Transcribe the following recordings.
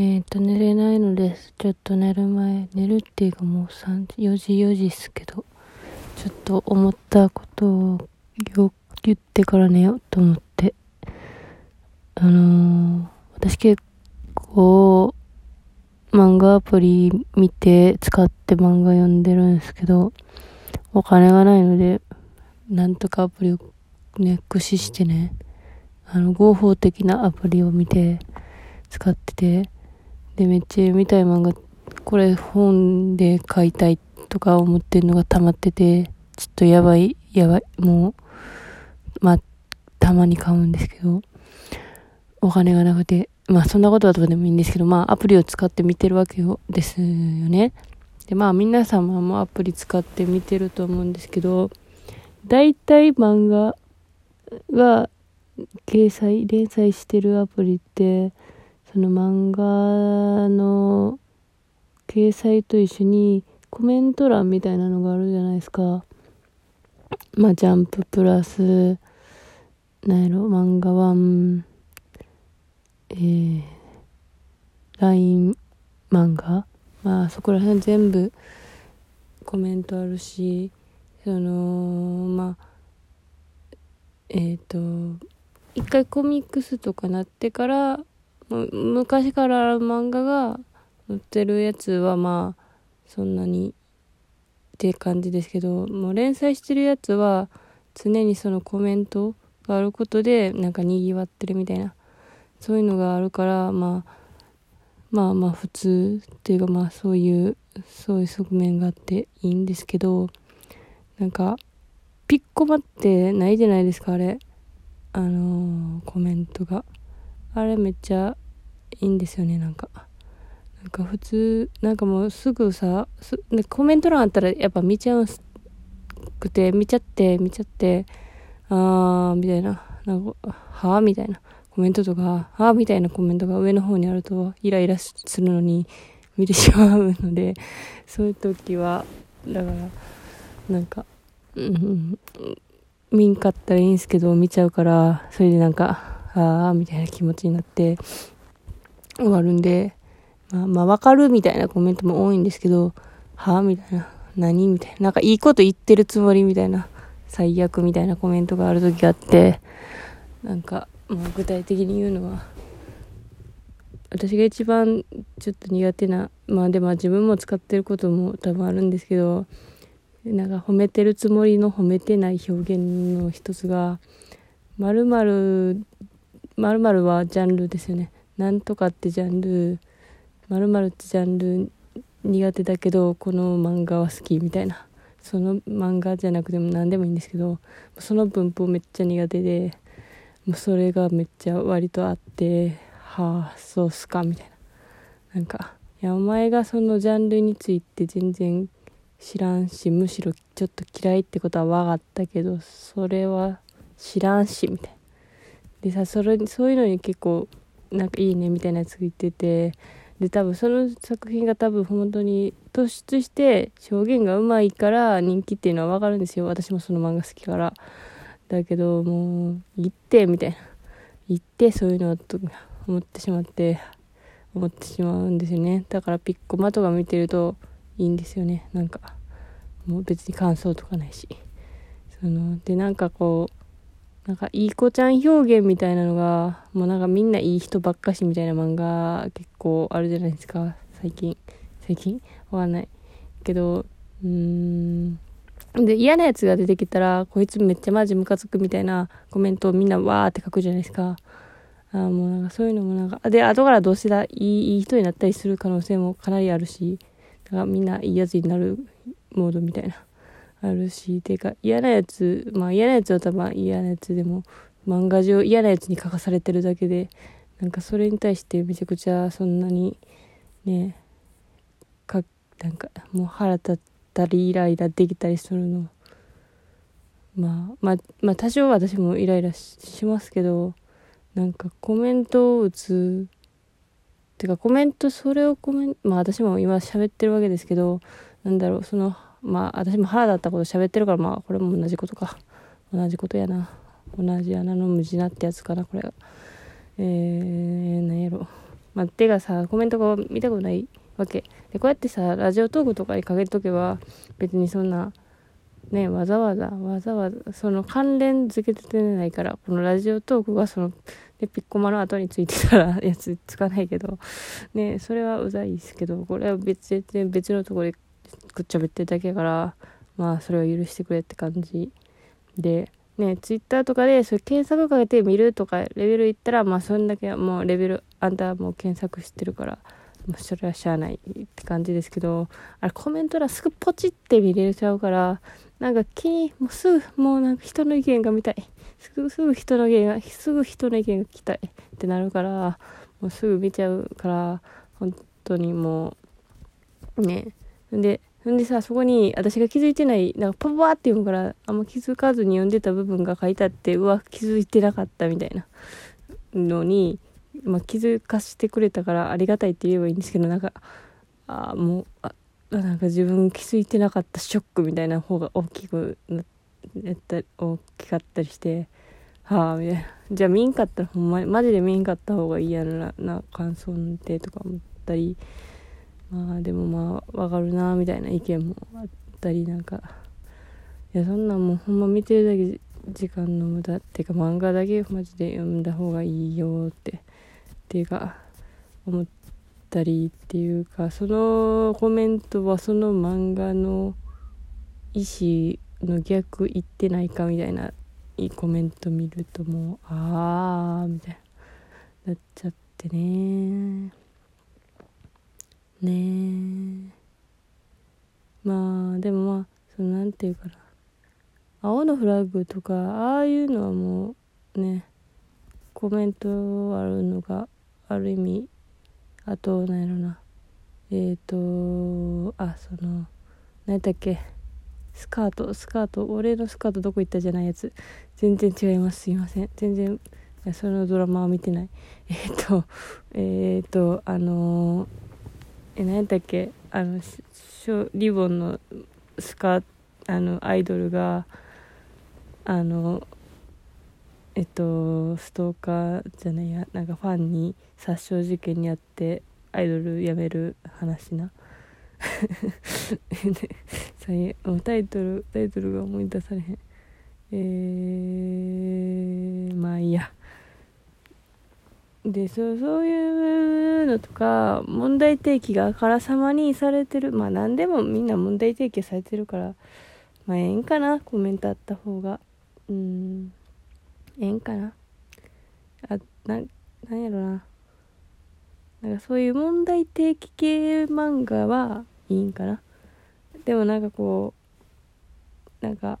えっ、と、寝れないのです。ちょっと寝る前、寝るっていうかもう3時、4時4時っすけど、ちょっと思ったことを言ってから寝ようと思って。あのー私結構、漫画アプリ見て使って漫画読んでるんですけど、お金がないので、なんとかアプリをね、駆使してね、あの、合法的なアプリを見て、使ってて、で、めっちゃ読みたい漫画、これ本で買いたいとか思ってるのが溜まってて、ちょっとやばい、やばい、もう、まあ、たまに買うんですけど、お金がなくて、まあそんなことはどうでもいいんですけど、まあアプリを使って見てるわけよ、ですよね。で、まあ皆様もアプリ使って見てると思うんですけど、大体漫画が掲載、連載してるアプリって、その漫画の掲載と一緒にコメント欄みたいなのがあるじゃないですか。まあジャンププラス、なんやろ、漫画版、えー、LINE 漫画まあそこら辺全部コメントあるしそのまあえっ、と一回コミックスとかなってから昔から漫画が載ってるやつはまあそんなにって感じですけどもう連載してるやつは常にそのコメントがあることでなんかにぎわってるみたいなそういうのがあるから、まあ、まあまあ普通っていうかまあそういう、そういう側面があっていいんですけど、なんか、ピッコマってないじゃないですか、あれ。あのーコメントが。あれめっちゃいいんですよね、なんか。なんか普通、なんかもうすぐさ、コメント欄あったらやっぱ見ちゃうくて、見ちゃって、見ちゃって、あー、みたいな。なんか、はぁ？みたいな。コメントとか、あみたいなコメントが上の方にあるとイライラするのに見てしまうので、そういう時は、だから、なんか、うん、見んかったらいいんですけど、見ちゃうから、それでなんか、あーみたいな気持ちになって終わるんで、まあ、まあ、わかるみたいなコメントも多いんですけど、はぁみたいな、何？みたいな、なんかいいこと言ってるつもりみたいな、最悪みたいなコメントがある時があって、なんか、まあ、具体的に言うのは私が一番ちょっと苦手なまあでも自分も使ってることも多分あるんですけどなんか褒めてるつもりの褒めてない表現の一つが「まるまるまるはジャンルですよね。なんとかってジャンルまるってジャンル苦手だけどこの漫画は好きみたいなその漫画じゃなくても何でもいいんですけどその文法めっちゃ苦手で。もうそれがめっちゃ割とあってはあそうっすかみたいななんかいやお前がそのジャンルについて全然知らんしむしろちょっと嫌いってことは分かったけどそれは知らんしみたいなでさそれそういうのに結構なんかいいねみたいなやつが言っててで多分その作品が多分本当に突出して表現がうまいから人気っていうのは分かるんですよ。私もその漫画好きから。だけどもう行ってみたいな。行ってそういうのと思ってしまって思ってしまうんですよね。だからピッコマとか見てるといいんですよね。なんかもう別に感想とかないし。そのでなんかこうなんかいい子ちゃん表現みたいなのがもうなんかみんないい人ばっかしみたいな漫画結構あるじゃないですか。最近。最近？わかんない。けどうーん。で嫌なやつが出てきたらこいつめっちゃマジムカつくみたいなコメントをみんなわーって書くじゃないですか。あもうなんかそういうのもなんかで後からどうせだいいいい人になったりする可能性もかなりあるしだからみんないいやつになるモードみたいな。あるしてか嫌なやつまあ嫌なやつは多分嫌なやつでも漫画上嫌なやつに書かされてるだけでなんかそれに対してめちゃくちゃそんなにねかなんかもう腹立ったりイライラできたりするのまあまあまあ多少私もイライラしますけどなんかコメントを打つてかコメントそれをコメントまあ私も今喋ってるわけですけどなんだろうそのまあ私も腹立ったこと喋ってるからまあこれも同じことか。同じことやな。同じ穴の無地なってやつかなこれ。がえー、何やろ。まあ、てかさコメントが見たことないわけ。でこうやってさラジオトークとかにかけとけば別にそんなねわざわざわざわざその関連付けてないからこのラジオトークがそのでピッコマの後についてたらやつつかないけど。ねそれはうざいですけどこれは別全然別のところでくっちゃべってるだけやからまあそれは許してくれって感じ。でねツイッターとかでそれ検索かけて見るとかレベルいったらまあそんだけもうレベルあんたはもう検索してるからもうそれはしゃあないって感じですけどあれコメント欄すぐポチって見れちゃうからなんか気にもうすぐもうなんか人の意見が見たい。すぐすぐ人の意見がすぐ人の意見が聞きたいってなるからもうすぐ見ちゃうから本当にもうねんでんでさそこに私が気づいてないなんかパパーって読むからあんま気づかずに読んでた部分が書いてあってうわ気づいてなかったみたいな。のに、まあ、気づかしてくれたからありがたいって言えばいいんですけどなんかあもうあなんか自分気づいてなかったショックみたいな方が大きくなった大きかったりしてはあいな。じゃあ見んかったらほんまにマジで見んかった方がいいやろなな感想ってとか思ったりまあでもまあわかるなみたいな意見もあったりなんか。いやそんなんもうほんま見てるだけ時間の無駄っていうか漫画だけマジで読んだ方がいいよって。っていうか思ったりっていうかそのコメントはその漫画の意思の逆言ってないかみたいないいコメント見るともうああみたいななっちゃってね。ね。えまあでもまあそのなんていうかな。青のフラッグとかああいうのはもうねコメントあるのがある意味あと何やろな。えっ、ー、とあその何やったっけ。スカートスカート俺のスカートどこ行ったじゃないやつ。全然違います。すいません。全然そのドラマは見てない。えっ、ー、とえっ、ー、とあのーえ何やったっけ？あのリボンのスカあのアイドルがあのえっとストーカーじゃないやなんかファンに殺傷事件にあってアイドル辞める話な。タイトルタイトルが思い出されへん。えー、まあいいや。でそうそういうのとか問題提起があからさまにされてる。まあ何でもみんな問題提起されてるからまあええんかなコメントあった方が。うん。ええんかな。あななんやろな。なんかそういう問題提起系漫画はいいんかな。でもなんかこうなんか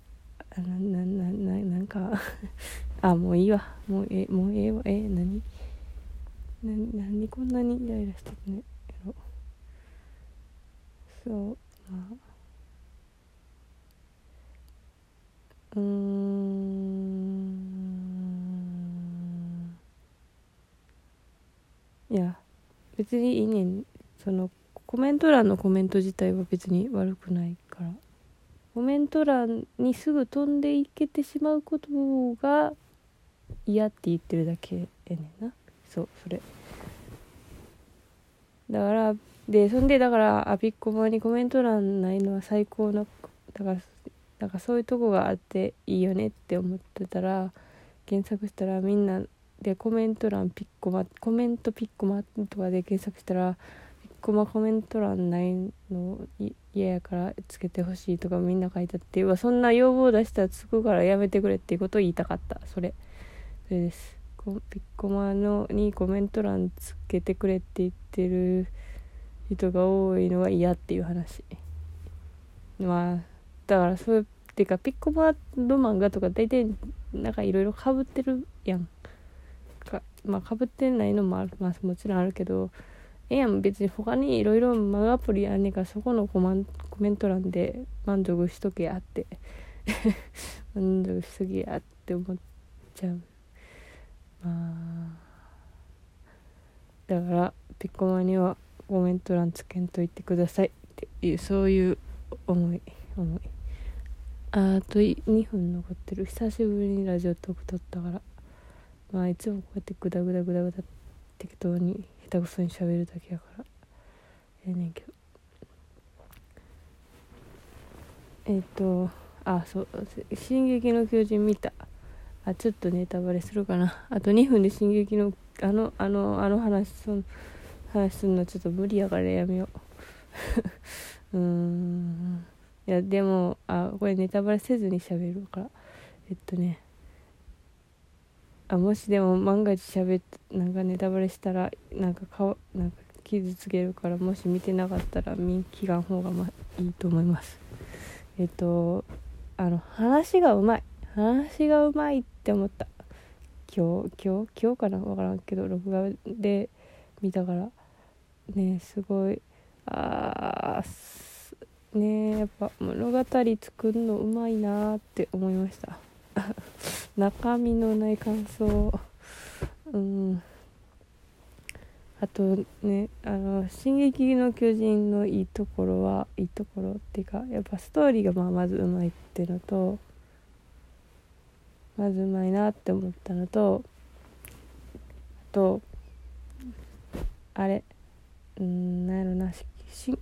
なななななんか あもういいわ。もうえもうええわ。え何？な何こんなにイライラしてるね。やろそう。まあうんいや別にいいね。んそのコメント欄のコメント自体は別に悪くないから。コメント欄にすぐ飛んでいけてしまうことが嫌って言ってるだけやねんな。そうそれ。だからでそんでだからあピッコマにコメント欄ないのは最高のだからだからそういうとこがあっていいよねって思ってたら検索したらみんなでコメント欄ピッコマコメントピッコマとかで検索したらピッコマコメント欄ないの嫌やからつけてほしいとかみんな書いてあってうそんな要望出したらつくからやめてくれっていうことを言いたかった。それ。それです。ピッコマのにコメント欄つけてくれって言ってる人が多いのは嫌っていう話。まあだからそうっていうかピッコマの漫画とか大体なんかいろいろかぶってるやん。かまあかぶってないのもある、まあ、もちろんあるけどええやん別に他にいろいろ漫画アプリあんねんからそこのコマンコメント欄で満足しとけやって。満足しとけやって思っちゃう。まあだからピッコマにはコメント欄つけんといてくださいっていうそういう思い思い。あと2分残ってる。久しぶりにラジオトーク撮ったから。まあいつもこうやってグダグダグダグダ適当に下手くそに喋るだけやから。ええねんけど。えっ、とあそう「進撃の巨人」見た。あちょっとネタバレするかな。あと2分で「進撃の」あのあのあの話その話すんのちょっと無理やからやめよう。うーん。いやでもあこれネタバレせずに喋るから。えっとね。あもしでも万が一喋っなんかネタバレしたらなんか顔なんか傷つけるからもし見てなかったら見聞かん方がまいいと思います。えっとあの話がうまい。話がうまいって思った。今日今日今日かな？分からんけど録画で見たから。ねすごい。あーねやっぱ物語作るのうまいなって思いました。中身のない感想。うん。あとね「あの進撃の巨人」のいいところはいいところっていうかやっぱストーリーがまあまずうまいっていうのとまずうまいなって思ったのとあとあれうんなんやろな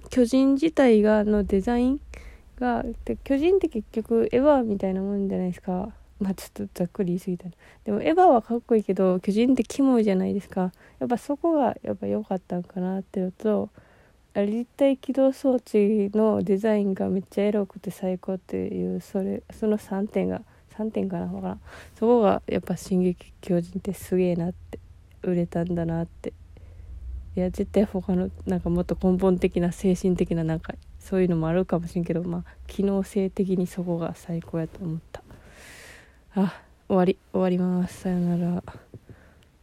巨人自体がのデザインが巨人って結局エヴァみたいなもんじゃないですか。まあちょっとざっくり言い過ぎたでもエヴァはかっこいいけど巨人ってキモいじゃないですか。やっぱそこがやっぱ良かったんかなっていうのと立体起動装置のデザインがめっちゃエロくて最高っていうそれその3点が3点かな分からそこがやっぱ「進撃巨人」ってすげえなって売れたんだなって。いや絶対他のなんかもっと根本的な精神的ななんかそういうのもあるかもしれんけどまあ機能性的にそこが最高やと思った。あ終わり。終わります。さよなら。